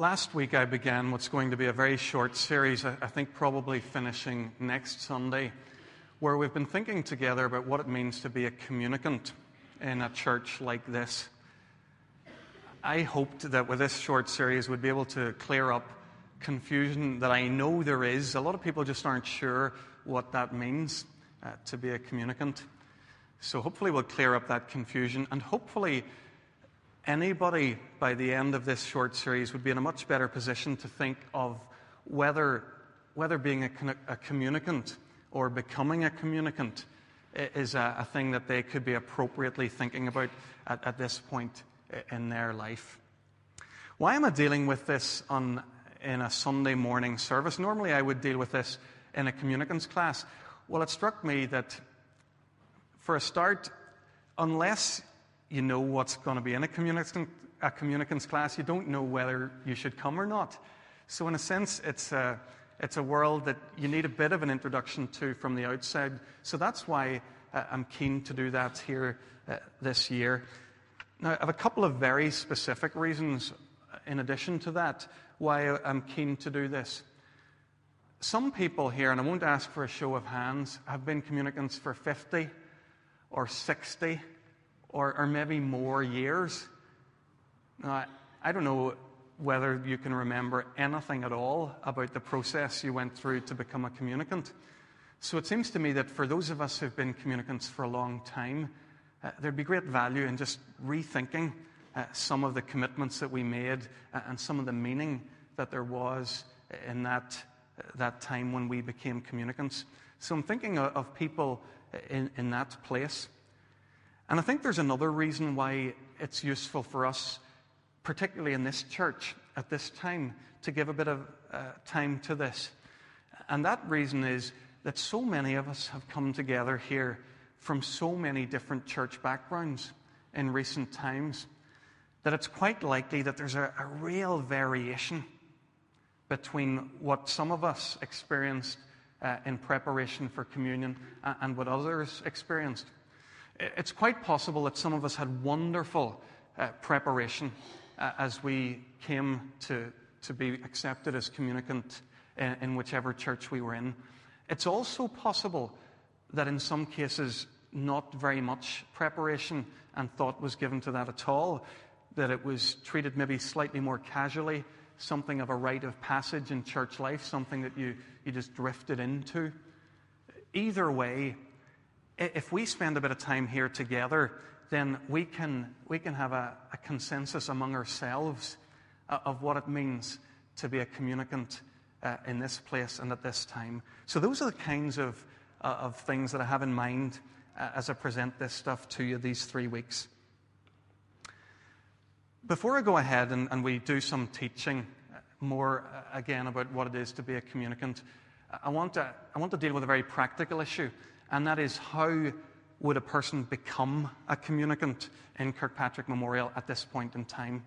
last week I began what's going to be a very short series, I think probably finishing next Sunday, where we've been thinking together about what it means to be a communicant in a church like this. I hoped that with this short series we'd be able to clear up confusion that I know there is. A lot of people just aren't sure what that means uh, to be a communicant. So hopefully we'll clear up that confusion and hopefully anybody by the end of this short series would be in a much better position to think of whether, whether being a, a communicant or becoming a communicant is a, a, thing that they could be appropriately thinking about at, at this point in their life. Why am I dealing with this on, in a Sunday morning service? Normally I would deal with this in a communicants class. Well, it struck me that for a start, unless you know what's going to be in a communicants, a communicants class, you don't know whether you should come or not. So, in a sense, it's a, it's a world that you need a bit of an introduction to from the outside. So, that's why uh, I'm keen to do that here uh, this year. Now, I have a couple of very specific reasons, uh, in addition to that, why I'm keen to do this. Some people here, and I won't ask for a show of hands, have been communicants for 50 or 60 or, or maybe more years. Now, I don't know whether you can remember anything at all about the process you went through to become a communicant. So it seems to me that for those of us who've been communicants for a long time, uh, there'd be great value in just rethinking uh, some of the commitments that we made uh, and some of the meaning that there was in that, that time when we became communicants. So I'm thinking of, of people in, in that place. And I think there's another reason why it's useful for us, particularly in this church at this time, to give a bit of uh, time to this. And that reason is that so many of us have come together here from so many different church backgrounds in recent times that it's quite likely that there's a, a real variation between what some of us experienced uh, in preparation for communion and, and what others experienced. It's quite possible that some of us had wonderful uh, preparation uh, as we came to, to be accepted as communicant in, in whichever church we were in. It's also possible that in some cases, not very much preparation and thought was given to that at all, that it was treated maybe slightly more casually, something of a rite of passage in church life, something that you, you just drifted into. Either way, if we spend a bit of time here together, then we can, we can have a, a consensus among ourselves uh, of what it means to be a communicant uh, in this place and at this time. So, those are the kinds of, uh, of things that I have in mind uh, as I present this stuff to you these three weeks. Before I go ahead and, and we do some teaching uh, more uh, again about what it is to be a communicant, I want to, I want to deal with a very practical issue and that is how would a person become a communicant in Kirkpatrick Memorial at this point in time?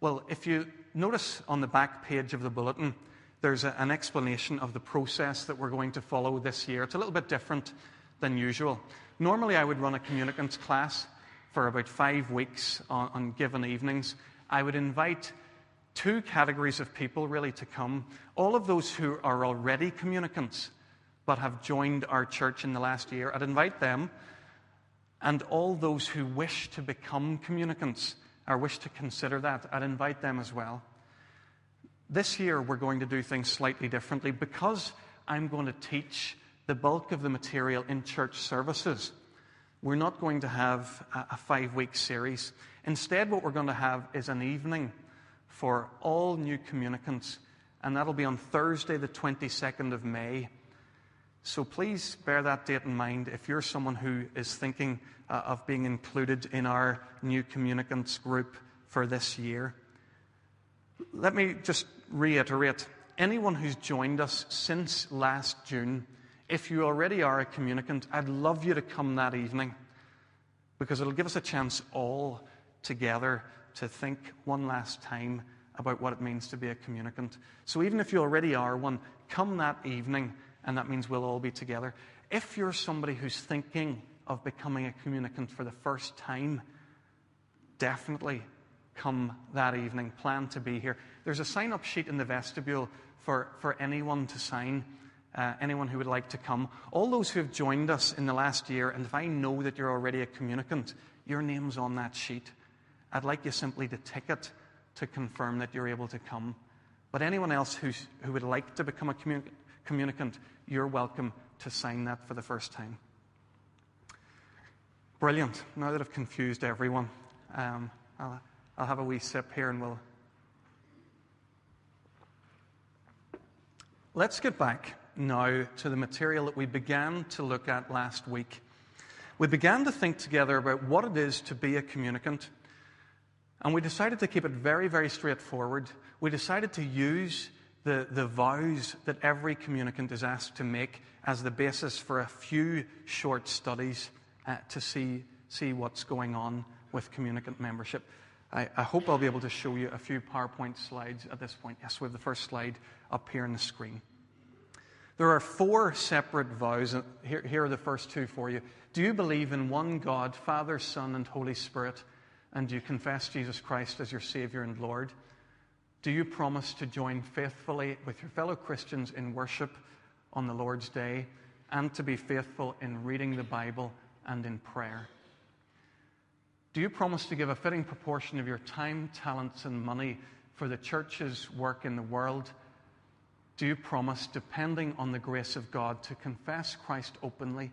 Well, if you notice on the back page of the bulletin, there's a, an explanation of the process that we're going to follow this year. It's a little bit different than usual. Normally, I would run a communicants class for about five weeks on, on given evenings. I would invite two categories of people really to come all of those who are already communicants but have joined our church in the last year, I'd invite them and all those who wish to become communicants or wish to consider that, I'd invite them as well. This year, we're going to do things slightly differently because I'm going to teach the bulk of the material in church services. We're not going to have a five week series. Instead, what we're going to have is an evening for all new communicants, and that'll be on Thursday, the 22nd of May. So please bear that date in mind if you're someone who is thinking uh, of being included in our new communicants group for this year. Let me just reiterate anyone who's joined us since last June, if you already are a communicant, I'd love you to come that evening because it'll give us a chance all together to think one last time about what it means to be a communicant. So even if you already are one, come that evening and that means we'll all be together. If you're somebody who's thinking of becoming a communicant for the first time, definitely come that evening, plan to be here. There's a sign up sheet in the vestibule for, for anyone to sign, uh, anyone who would like to come. All those who have joined us in the last year, and if I know that you're already a communicant, your name's on that sheet. I'd like you simply to tick it to confirm that you're able to come. But anyone else who's, who would like to become a communi- communicant, you're welcome to sign that for the first time. Brilliant. Now that I've confused everyone, um, I'll, I'll have a wee sip here and we'll. Let's get back now to the material that we began to look at last week. We began to think together about what it is to be a communicant, and we decided to keep it very, very straightforward. We decided to use the, the vows that every communicant is asked to make as the basis for a few short studies uh, to see, see what's going on with communicant membership. I, I, hope I'll be able to show you a few PowerPoint slides at this point. Yes, we have the first slide up here on the screen. There are four separate vows. Here, here are the first two for you. Do you believe in one God, Father, Son, and Holy Spirit, and do you confess Jesus Christ as your Savior and Lord? Do you promise to join faithfully with your fellow Christians in worship on the Lord's Day and to be faithful in reading the Bible and in prayer? Do you promise to give a fitting proportion of your time, talents, and money for the church's work in the world? Do you promise, depending on the grace of God, to confess Christ openly,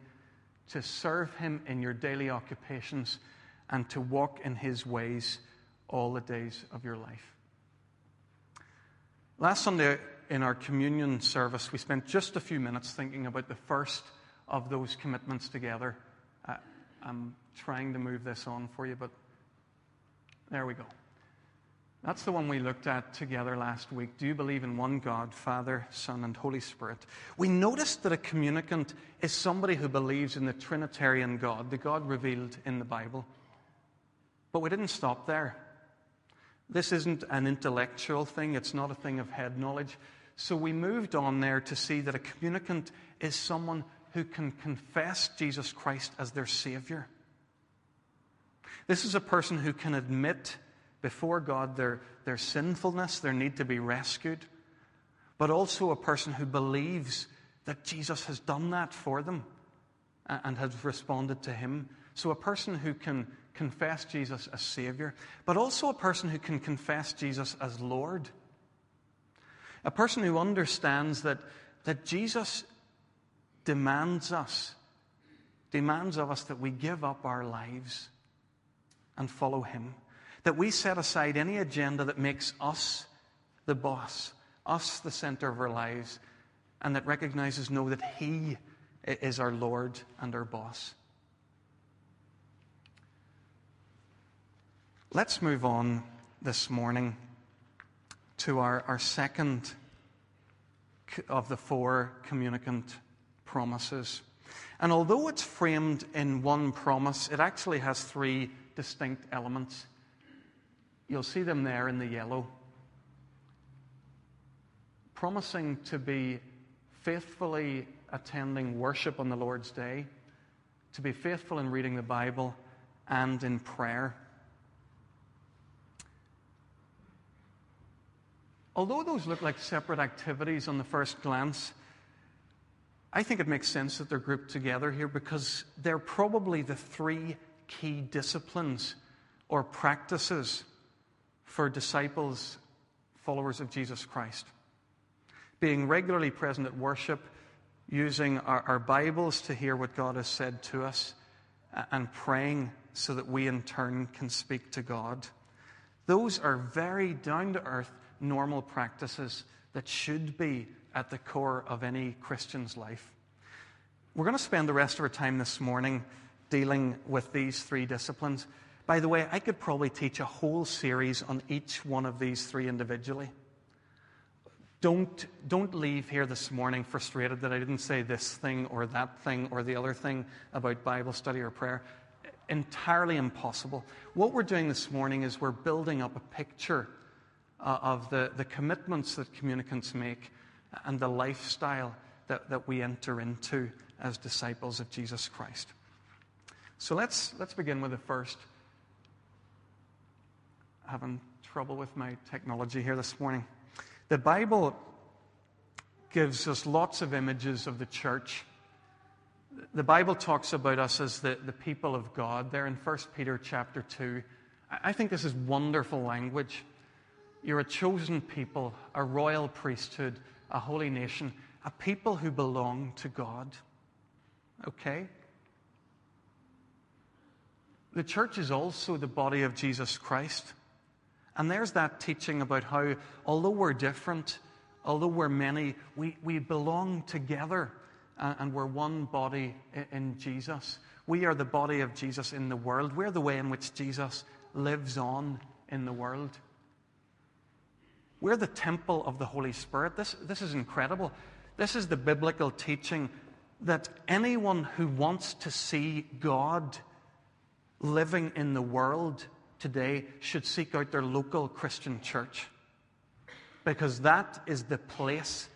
to serve Him in your daily occupations, and to walk in His ways all the days of your life? Last Sunday in our communion service, we spent just a few minutes thinking about the first of those commitments together. Uh, I'm trying to move this on for you, but there we go. That's the one we looked at together last week. Do you believe in one God, Father, Son, and Holy Spirit? We noticed that a communicant is somebody who believes in the Trinitarian God, the God revealed in the Bible. But we didn't stop there. This isn't an intellectual thing, it's not a thing of head knowledge. So we moved on there to see that a communicant is someone who can confess Jesus Christ as their Savior. This is a person who can admit before God their, their sinfulness, their need to be rescued, but also a person who believes that Jesus has done that for them and has responded to Him. So a person who can confess Jesus as Savior, but also a person who can confess Jesus as Lord. A person who understands that, that Jesus demands us, demands of us that we give up our lives and follow Him. That we set aside any agenda that makes us the boss, us the center of our lives, and that recognizes, no, that He is our Lord and our boss. Let's move on this morning to our, our second of the four communicant promises. And although it's framed in one promise, it actually has three distinct elements. You'll see them there in the yellow. Promising to be faithfully attending worship on the Lord's Day, to be faithful in reading the Bible and in prayer. Although those look like separate activities on the first glance, I think it makes sense that they're grouped together here because they're probably the three key disciplines or practices for disciples, followers of Jesus Christ. Being regularly present at worship, using our, our Bibles to hear what God has said to us, and praying so that we in turn can speak to God. Those are very down to earth, normal practices that should be at the core of any Christian's life. We're going to spend the rest of our time this morning dealing with these three disciplines. By the way, I could probably teach a whole series on each one of these three individually. Don't, don't leave here this morning frustrated that I didn't say this thing or that thing or the other thing about Bible study or prayer. Entirely impossible. What we're doing this morning is we're building up a picture uh, of the, the commitments that communicants make and the lifestyle that, that we enter into as disciples of Jesus Christ. So let's, let's begin with the first. having trouble with my technology here this morning. The Bible gives us lots of images of the church. The Bible talks about us as the, the people of God there in 1 Peter chapter 2. I think this is wonderful language. You're a chosen people, a royal priesthood, a holy nation, a people who belong to God. Okay? The church is also the body of Jesus Christ. And there's that teaching about how, although we're different, although we're many, we, we belong together and, and we're one body in, in Jesus. We are the body of Jesus in the world. We're the way in which Jesus lives on in the world. We're the temple of the Holy Spirit. This, this is incredible. This is the biblical teaching that anyone who wants to see God living in the world today should seek out their local Christian church. Because that is the place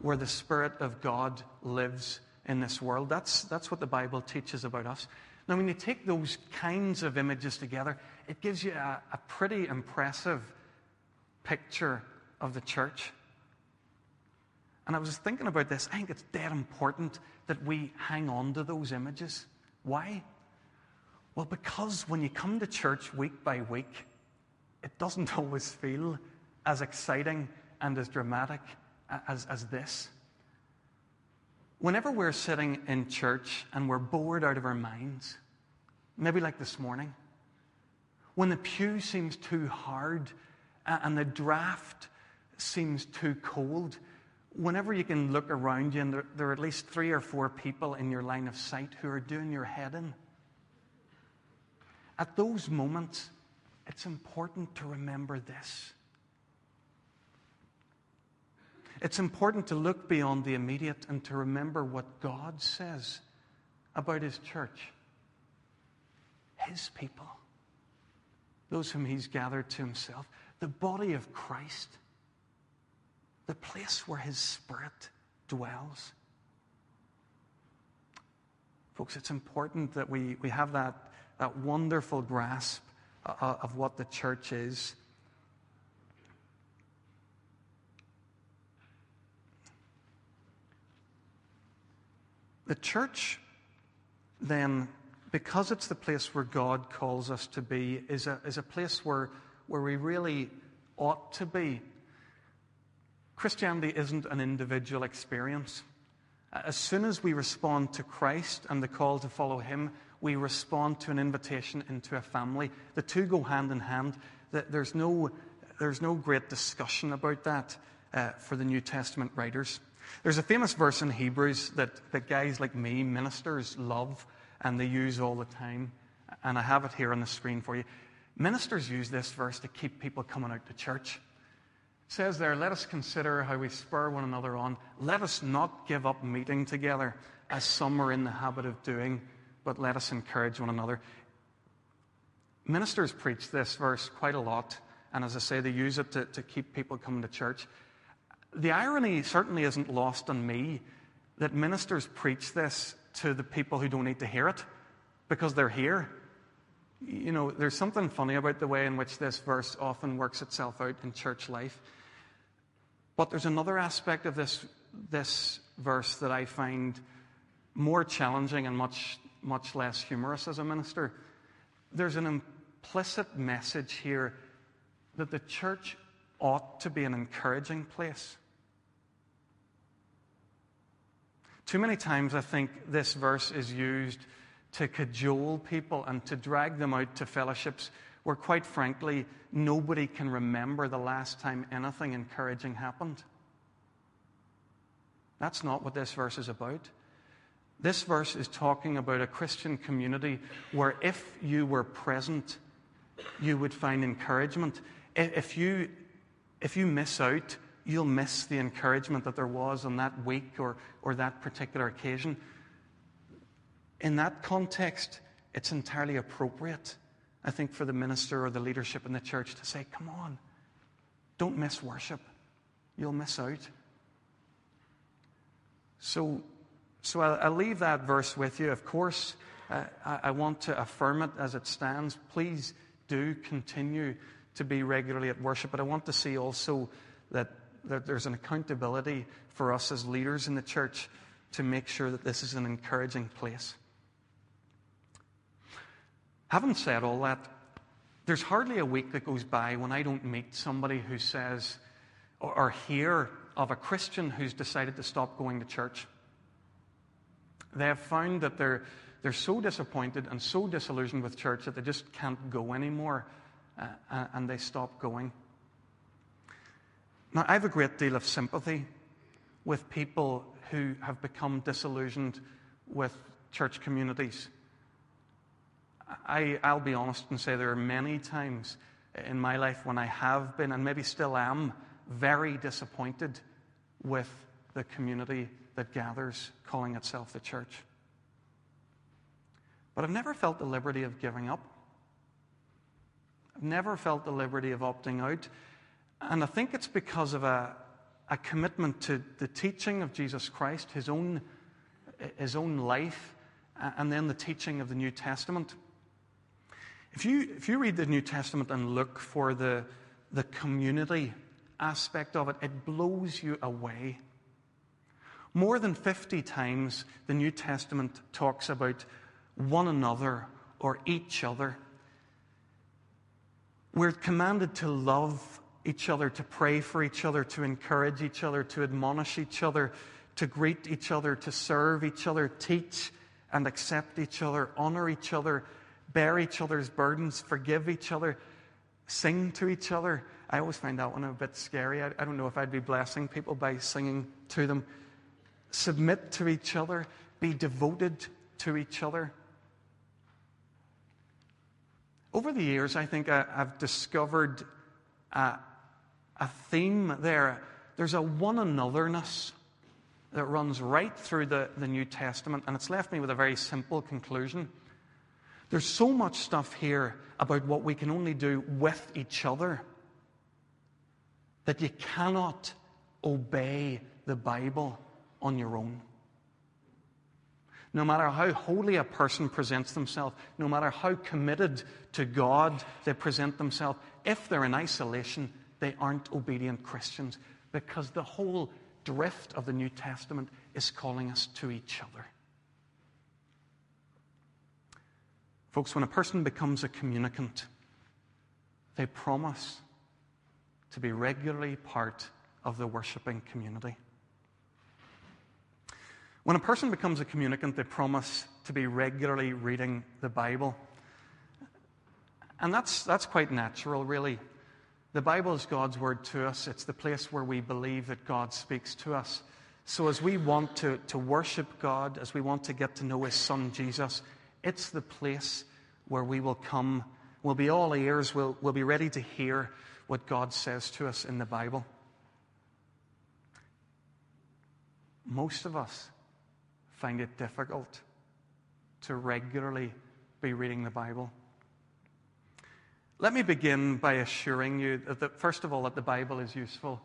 where the Spirit of God lives in this world. That's, that's what the Bible teaches about us. Now, when you take those kinds of images together, it gives you a, a pretty impressive picture of the church. And I was thinking about this. I think it's dead important that we hang on to those images. Why? Well, because when you come to church week by week, it doesn't always feel as exciting and as dramatic as, as this. Whenever we're sitting in church and we're bored out of our minds, maybe like this morning, when the pew seems too hard and the draft seems too cold, whenever you can look around you and there, there, are at least three or four people in your line of sight who are doing your head in, at those moments, it's important to remember this. It's important to look beyond the immediate and to remember what God says about His church, His people, those whom He's gathered to Himself, the body of Christ, the place where His Spirit dwells. Folks, it's important that we, we have that, that wonderful grasp uh, of what the church is. The church, then, because it's the place where God calls us to be, is a, is a place where, where we really ought to be. Christianity isn't an individual experience. As soon as we respond to Christ and the call to follow Him, we respond to an invitation into a family. The two go hand in hand. There's no, there's no great discussion about that uh, for the New Testament writers. There's a famous verse in Hebrews that, that guys like me, ministers, love and they use all the time. And I have it here on the screen for you. Ministers use this verse to keep people coming out to church. It says there, let us consider how we spur one another on. Let us not give up meeting together, as some are in the habit of doing, but let us encourage one another. Ministers preach this verse quite a lot, and as I say, they use it to, to keep people coming to church. The irony certainly isn't lost on me that ministers preach this to the people who don't need to hear it because they're here. You know, there's something funny about the way in which this verse often works itself out in church life. But there's another aspect of this, this verse that I find more challenging and much, much less humorous as a minister. There's an implicit message here that the church ought to be an encouraging place. Too many times, I think this verse is used to cajole people and to drag them out to fellowships where, quite frankly, nobody can remember the last time anything encouraging happened. That's not what this verse is about. This verse is talking about a Christian community where if you were present, you would find encouragement. If you, if you miss out, you'll miss the encouragement that there was on that week or, or that particular occasion. In that context, it's entirely appropriate, I think, for the minister or the leadership in the church to say, come on, don't miss worship. You'll miss out. So, so I'll, I'll leave that verse with you. Of course, uh, I, I want to affirm it as it stands. Please do continue to be regularly at worship, but I want to see also that, that there's an accountability for us as leaders in the church to make sure that this is an encouraging place. Having said all that, there's hardly a week that goes by when I don't meet somebody who says or, or hear of a Christian who's decided to stop going to church. They have found that they're, they're so disappointed and so disillusioned with church that they just can't go anymore uh, and they stop going. Now, I have a great deal of sympathy with people who have become disillusioned with church communities. I, I'll be honest and say there are many times in my life when I have been, and maybe still am, very disappointed with the community that gathers, calling itself the church. But I've never felt the liberty of giving up. I've never felt the liberty of opting out. And I think it's because of a, a commitment to the teaching of Jesus Christ, his own, his own life, and then the teaching of the New Testament. If you, if you read the New Testament and look for the, the community aspect of it, it blows you away. More than 50 times, the New Testament talks about one another or each other. We're commanded to love each other, to pray for each other, to encourage each other, to admonish each other, to greet each other, to serve each other, teach and accept each other, honor each other, bear each other's burdens, forgive each other, sing to each other. I always find that one a bit scary. I, I don't know if I'd be blessing people by singing to them. Submit to each other, be devoted to each other. Over the years, I think uh, I, have discovered a, a theme there. There's a one anotherness that runs right through the, the New Testament, and it's left me with a very simple conclusion. There's so much stuff here about what we can only do with each other that you cannot obey the Bible on your own. No matter how holy a person presents themselves, no matter how committed to God they present themselves, if they're in isolation, they aren't obedient Christians because the whole drift of the New Testament is calling us to each other. Folks, when a person becomes a communicant, they promise to be regularly part of the worshiping community. When a person becomes a communicant, they promise to be regularly reading the Bible. And that's, that's quite natural, really. The Bible is God's word to us, it's the place where we believe that God speaks to us. So, as we want to, to worship God, as we want to get to know His Son Jesus, it's the place where we will come, we'll be all ears, we'll, we'll be ready to hear what God says to us in the Bible. Most of us find it difficult to regularly be reading the Bible. Let me begin by assuring you that, first of all, that the Bible is useful.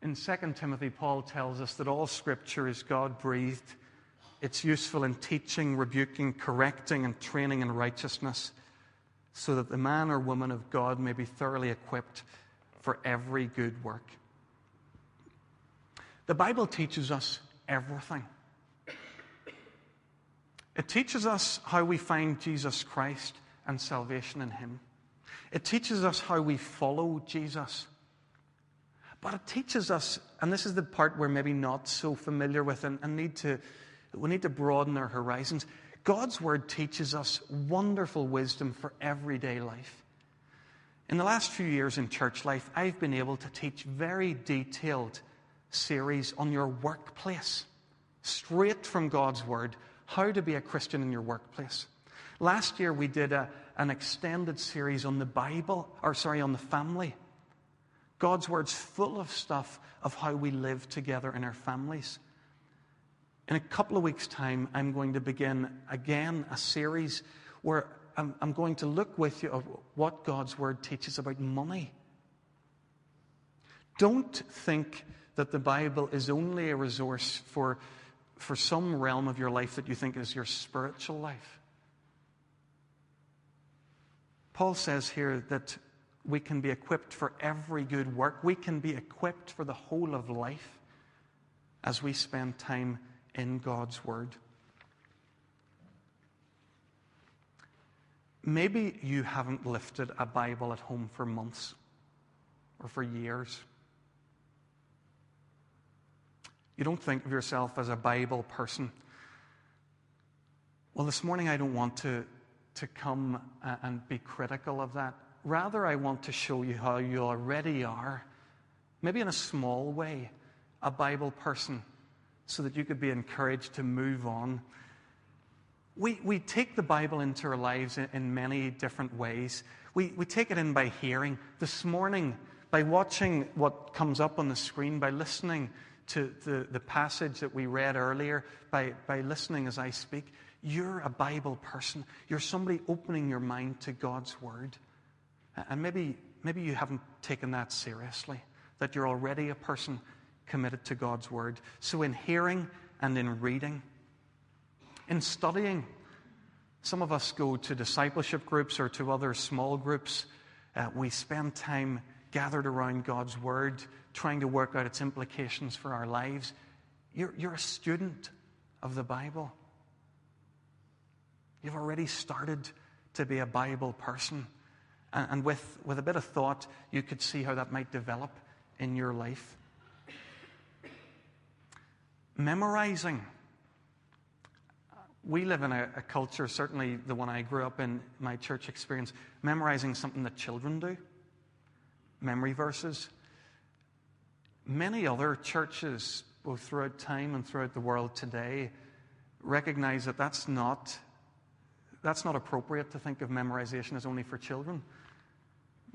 In 2 Timothy, Paul tells us that all scripture is God breathed it's useful in teaching, rebuking, correcting, and training in righteousness, so that the man or woman of God may be thoroughly equipped for every good work. The Bible teaches us everything. It teaches us how we find Jesus Christ and salvation in Him. It teaches us how we follow Jesus. But it teaches us, and this is the part we're maybe not so familiar with and, and need to we need to broaden our horizons. God's Word teaches us wonderful wisdom for everyday life. In the last few years in church life, I've been able to teach very detailed series on your workplace, straight from God's Word, how to be a Christian in your workplace. Last year, we did a, an extended series on the Bible, or sorry, on the family. God's Word's full of stuff of how we live together in our families. In a couple of weeks' time, I'm going to begin again a series where I'm, I'm going to look with you at what God's Word teaches about money. Don't think that the Bible is only a resource for, for some realm of your life that you think is your spiritual life. Paul says here that we can be equipped for every good work. We can be equipped for the whole of life as we spend time in God's Word. Maybe you haven't lifted a Bible at home for months or for years. You don't think of yourself as a Bible person. Well, this morning I don't want to, to come uh, and be critical of that. Rather, I want to show you how you already are, maybe in a small way, a Bible person, so that you could be encouraged to move on. We, we take the Bible into our lives in, in many different ways. We, we take it in by hearing. This morning, by watching what comes up on the screen, by listening to the, the passage that we read earlier, by, by listening as I speak, you're a Bible person. You're somebody opening your mind to God's Word. And maybe, maybe you haven't taken that seriously, that you're already a person committed to God's Word. So, in hearing and in reading, in studying, some of us go to discipleship groups or to other small groups. Uh, we spend time gathered around God's Word, trying to work out its implications for our lives. You're, you're a student of the Bible. You've already started to be a Bible person. And, and with, with a bit of thought, you could see how that might develop in your life. Memorizing. We live in a, a culture, certainly the one I grew up in, my church experience, memorizing something that children do memory verses. Many other churches, both throughout time and throughout the world today, recognize that that's not, that's not appropriate to think of memorization as only for children.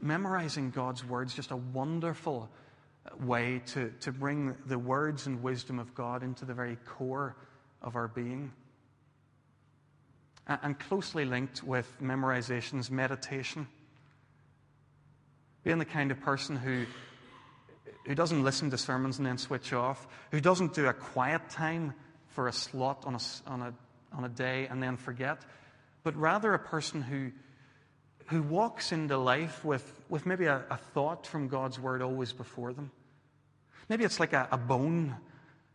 Memorizing God's words just a wonderful way to, to bring the words and wisdom of God into the very core of our being. And closely linked with memorization's meditation being the kind of person who, who doesn't listen to sermons and then switch off, who doesn't do a quiet time for a slot on a, on a, on a day and then forget, but rather a person who, who walks into life with, with maybe a, a thought from God's word always before them. Maybe it's like a, a bone.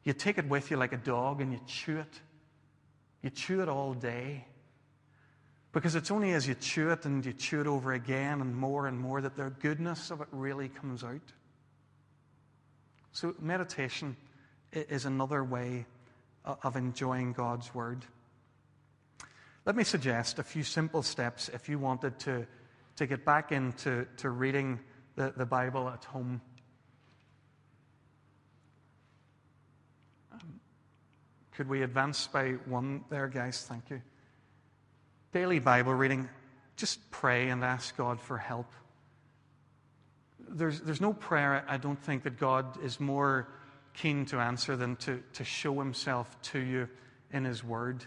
You take it with you like a dog and you chew it. You chew it all day. Because it's only as you chew it and you chew it over again and more and more that the goodness of it really comes out. So, meditation is another way of enjoying God's Word. Let me suggest a few simple steps if you wanted to, to get back into to reading the, the Bible at home. Um, could we advance by one there, guys? Thank you daily Bible reading, just pray and ask God for help. There's, there's no prayer, I don't think, that God is more keen to answer than to, to show himself to you in his word.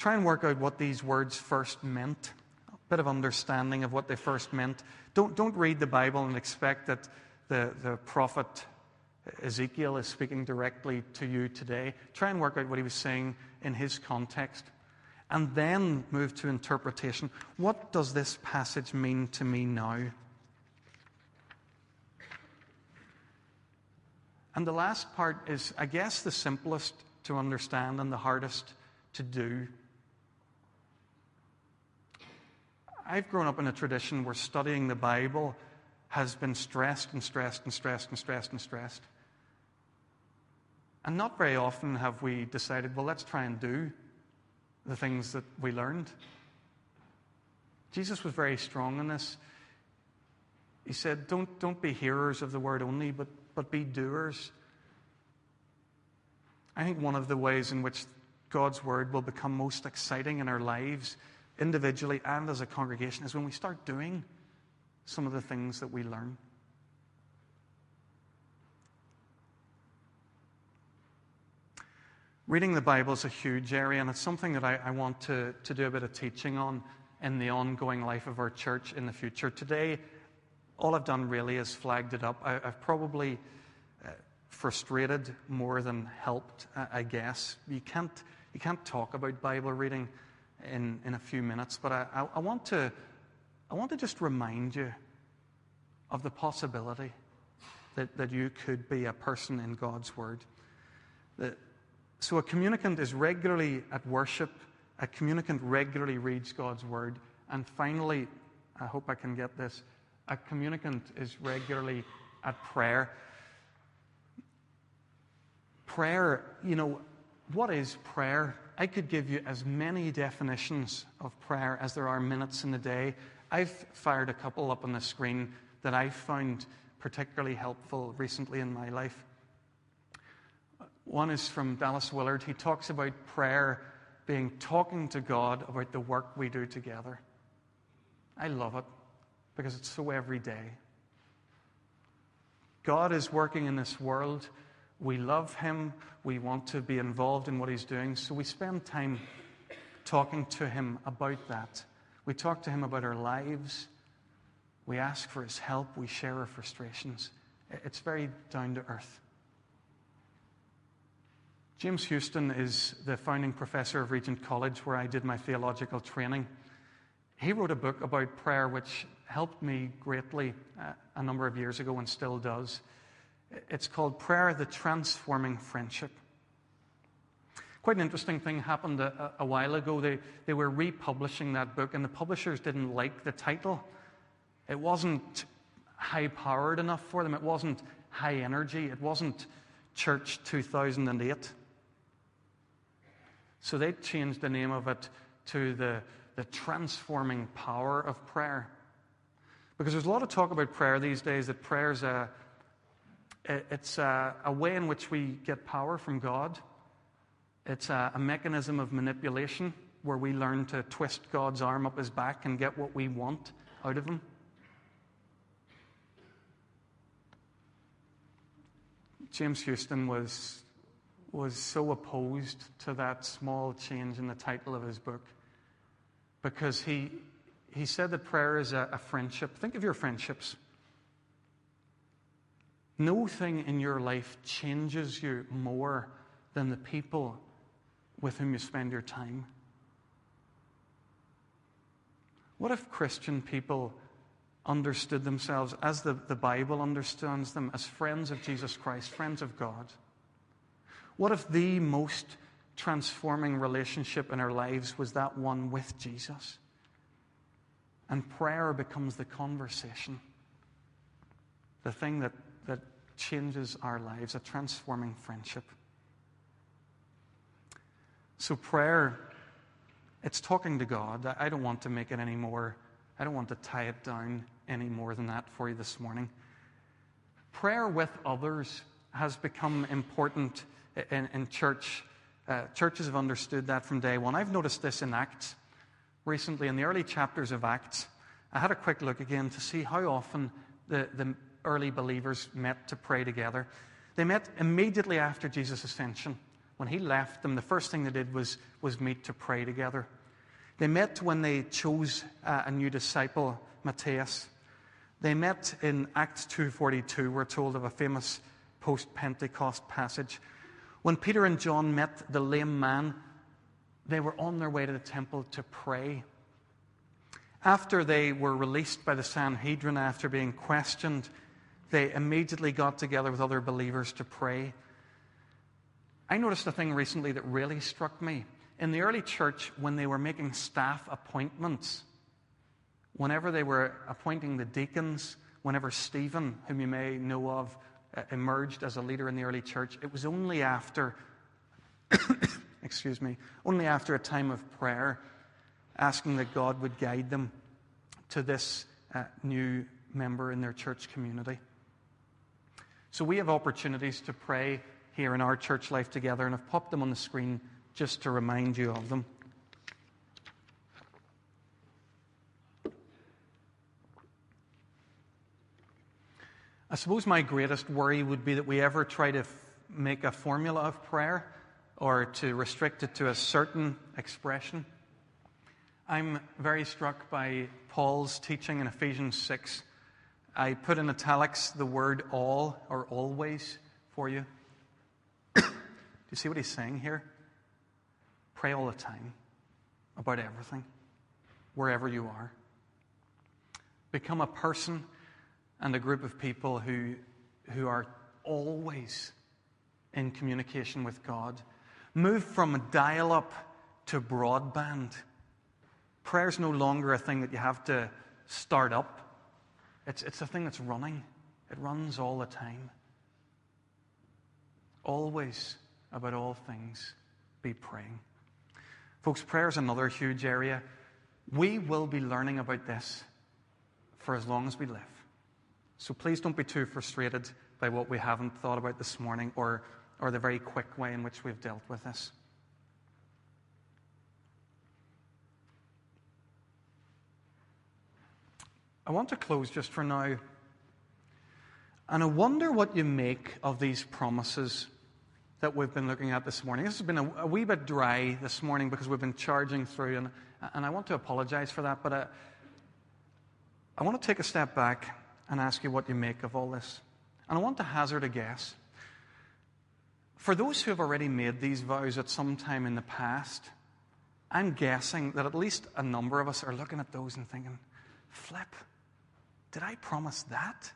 Try and work out what these words first meant, a bit of understanding of what they first meant. Don't, don't read the Bible and expect that the, the prophet Ezekiel is speaking directly to you today. Try and work out what he was saying in his context and then move to interpretation. What does this passage mean to me now? And the last part is, I guess, the simplest to understand and the hardest to do. I've grown up in a tradition where studying the Bible has been stressed and stressed and stressed and stressed and stressed. And not very often have we decided, well, let's try and do the things that we learned. Jesus was very strong in this. He said, Don't, don't be hearers of the word only, but, but be doers. I think one of the ways in which God's word will become most exciting in our lives, individually and as a congregation, is when we start doing some of the things that we learn. Reading the Bible is a huge area, and it's something that I, I, want to, to do a bit of teaching on in the ongoing life of our church in the future. Today, all I've done really is flagged it up. I, have probably uh, frustrated more than helped, I guess. You can't, you can't talk about Bible reading in, in a few minutes, but I, I want to I want to just remind you of the possibility that, that you could be a person in God's Word. That, so, a communicant is regularly at worship, a communicant regularly reads God's Word, and finally, I hope I can get this, a communicant is regularly at prayer. Prayer, you know, what is prayer? I could give you as many definitions of prayer as there are minutes in the day. I've fired a couple up on the screen that I found particularly helpful recently in my life. One is from Dallas Willard. He talks about prayer being talking to God about the work we do together. I love it because it's so everyday. God is working in this world. We love Him. We want to be involved in what He's doing. So we spend time talking to Him about that. We talk to Him about our lives. We ask for His help. We share our frustrations. It's very down to earth. James Houston is the founding professor of Regent College, where I did my theological training. He wrote a book about prayer which helped me greatly uh, a number of years ago and still does. It's called Prayer, the Transforming Friendship. Quite an interesting thing happened a, a, while ago. They, they were republishing that book, and the publishers didn't like the title. It wasn't high powered enough for them, it wasn't high energy, it wasn't Church 2008. So they changed the name of it to the, the transforming power of prayer. Because there's a lot of talk about prayer these days that prayer is a, it's a, a way in which we get power from God. It's a, a mechanism of manipulation where we learn to twist God's arm up his back and get what we want out of him. James Houston was, was so opposed to that small change in the title of his book because he, he said that prayer is a, a friendship. Think of your friendships. No thing in your life changes you more than the people with whom you spend your time. What if Christian people understood themselves as the, the Bible understands them, as friends of Jesus Christ, friends of God? What if the most transforming relationship in our lives was that one with Jesus? And prayer becomes the conversation, the thing that, that changes our lives, a transforming friendship. So, prayer, it's talking to God. I don't want to make it any more, I don't want to tie it down any more than that for you this morning. Prayer with others has become important in, in church. Uh, churches have understood that from day one. I've noticed this in Acts recently in the early chapters of Acts, I had a quick look again to see how often the, the early believers met to pray together. They met immediately after Jesus' ascension. When he left them, the first thing they did was, was meet to pray together. They met when they chose uh, a new disciple, Matthias. They met in Acts 2.42. We're told of a famous post-Pentecost passage. When Peter and John met the lame man, they were on their way to the temple to pray. After they were released by the Sanhedrin, after being questioned, they immediately got together with other believers to pray. I noticed a thing recently that really struck me. In the early church, when they were making staff appointments, whenever they were appointing the deacons, whenever Stephen, whom you may know of, uh, emerged as a leader in the early church, it was only after excuse me, only after a time of prayer, asking that God would guide them to this uh, new member in their church community. So we have opportunities to pray here in our church life together, and I've popped them on the screen just to remind you of them. I suppose my greatest worry would be that we ever try to f- make a formula of prayer or to restrict it to a certain expression. I'm very struck by Paul's teaching in Ephesians 6. I put in italics the word all or always for you. Do you see what he's saying here? Pray all the time about everything, wherever you are. Become a person and a group of people who, who are always in communication with God. Move from dial up to broadband. Prayer is no longer a thing that you have to start up, it's, it's a thing that's running. It runs all the time. Always, about all things, be praying. Folks, prayer is another huge area. We will be learning about this for as long as we live. So please don't be too frustrated by what we haven't thought about this morning or, or the very quick way in which we've dealt with this. I want to close just for now. And I wonder what you make of these promises that we've been looking at this morning. This has been a, a wee bit dry this morning because we've been charging through, and, and I want to apologize for that, but I, I want to take a step back and ask you what you make of all this. And I want to hazard a guess. For those who have already made these vows at some time in the past, I'm guessing that at least a number of us are looking at those and thinking, flip, did I promise that?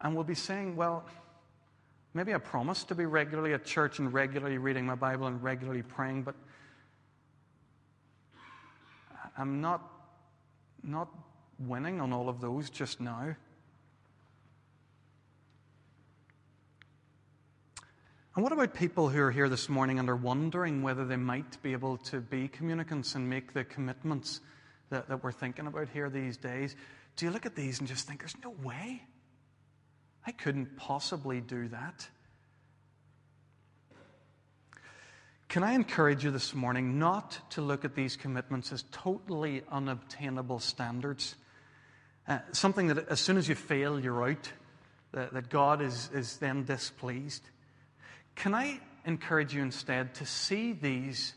And we'll be saying, well, maybe I promised to be regularly at church and regularly reading my Bible and regularly praying, but I'm not, not winning on all of those just now. And what about people who are here this morning and are wondering whether they might be able to be communicants and make the commitments that, that we're thinking about here these days? Do you look at these and just think, there's no way? I couldn't possibly do that. Can I encourage you this morning not to look at these commitments as totally unobtainable standards? Uh, something that as soon as you fail, you're out, that, that God is, is then displeased. Can I encourage you instead to see these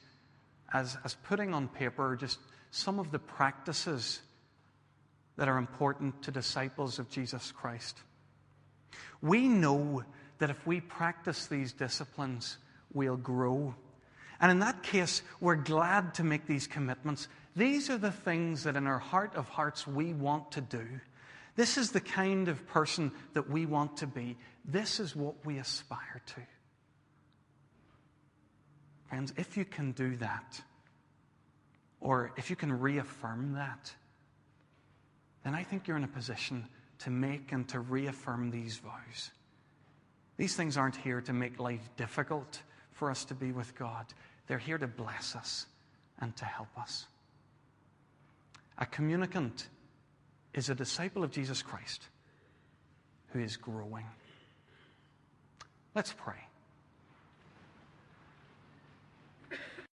as, as putting on paper just some of the practices that are important to disciples of Jesus Christ? We know that if we practice these disciplines, we'll grow. And in that case, we're glad to make these commitments. These are the things that in our heart of hearts we want to do. This is the kind of person that we want to be. This is what we aspire to. Friends, if you can do that, or if you can reaffirm that, then I think you're in a position to make and to reaffirm these vows. These things aren't here to make life difficult for us to be with God, they're here to bless us and to help us. A communicant is a disciple of Jesus Christ who is growing. Let's pray.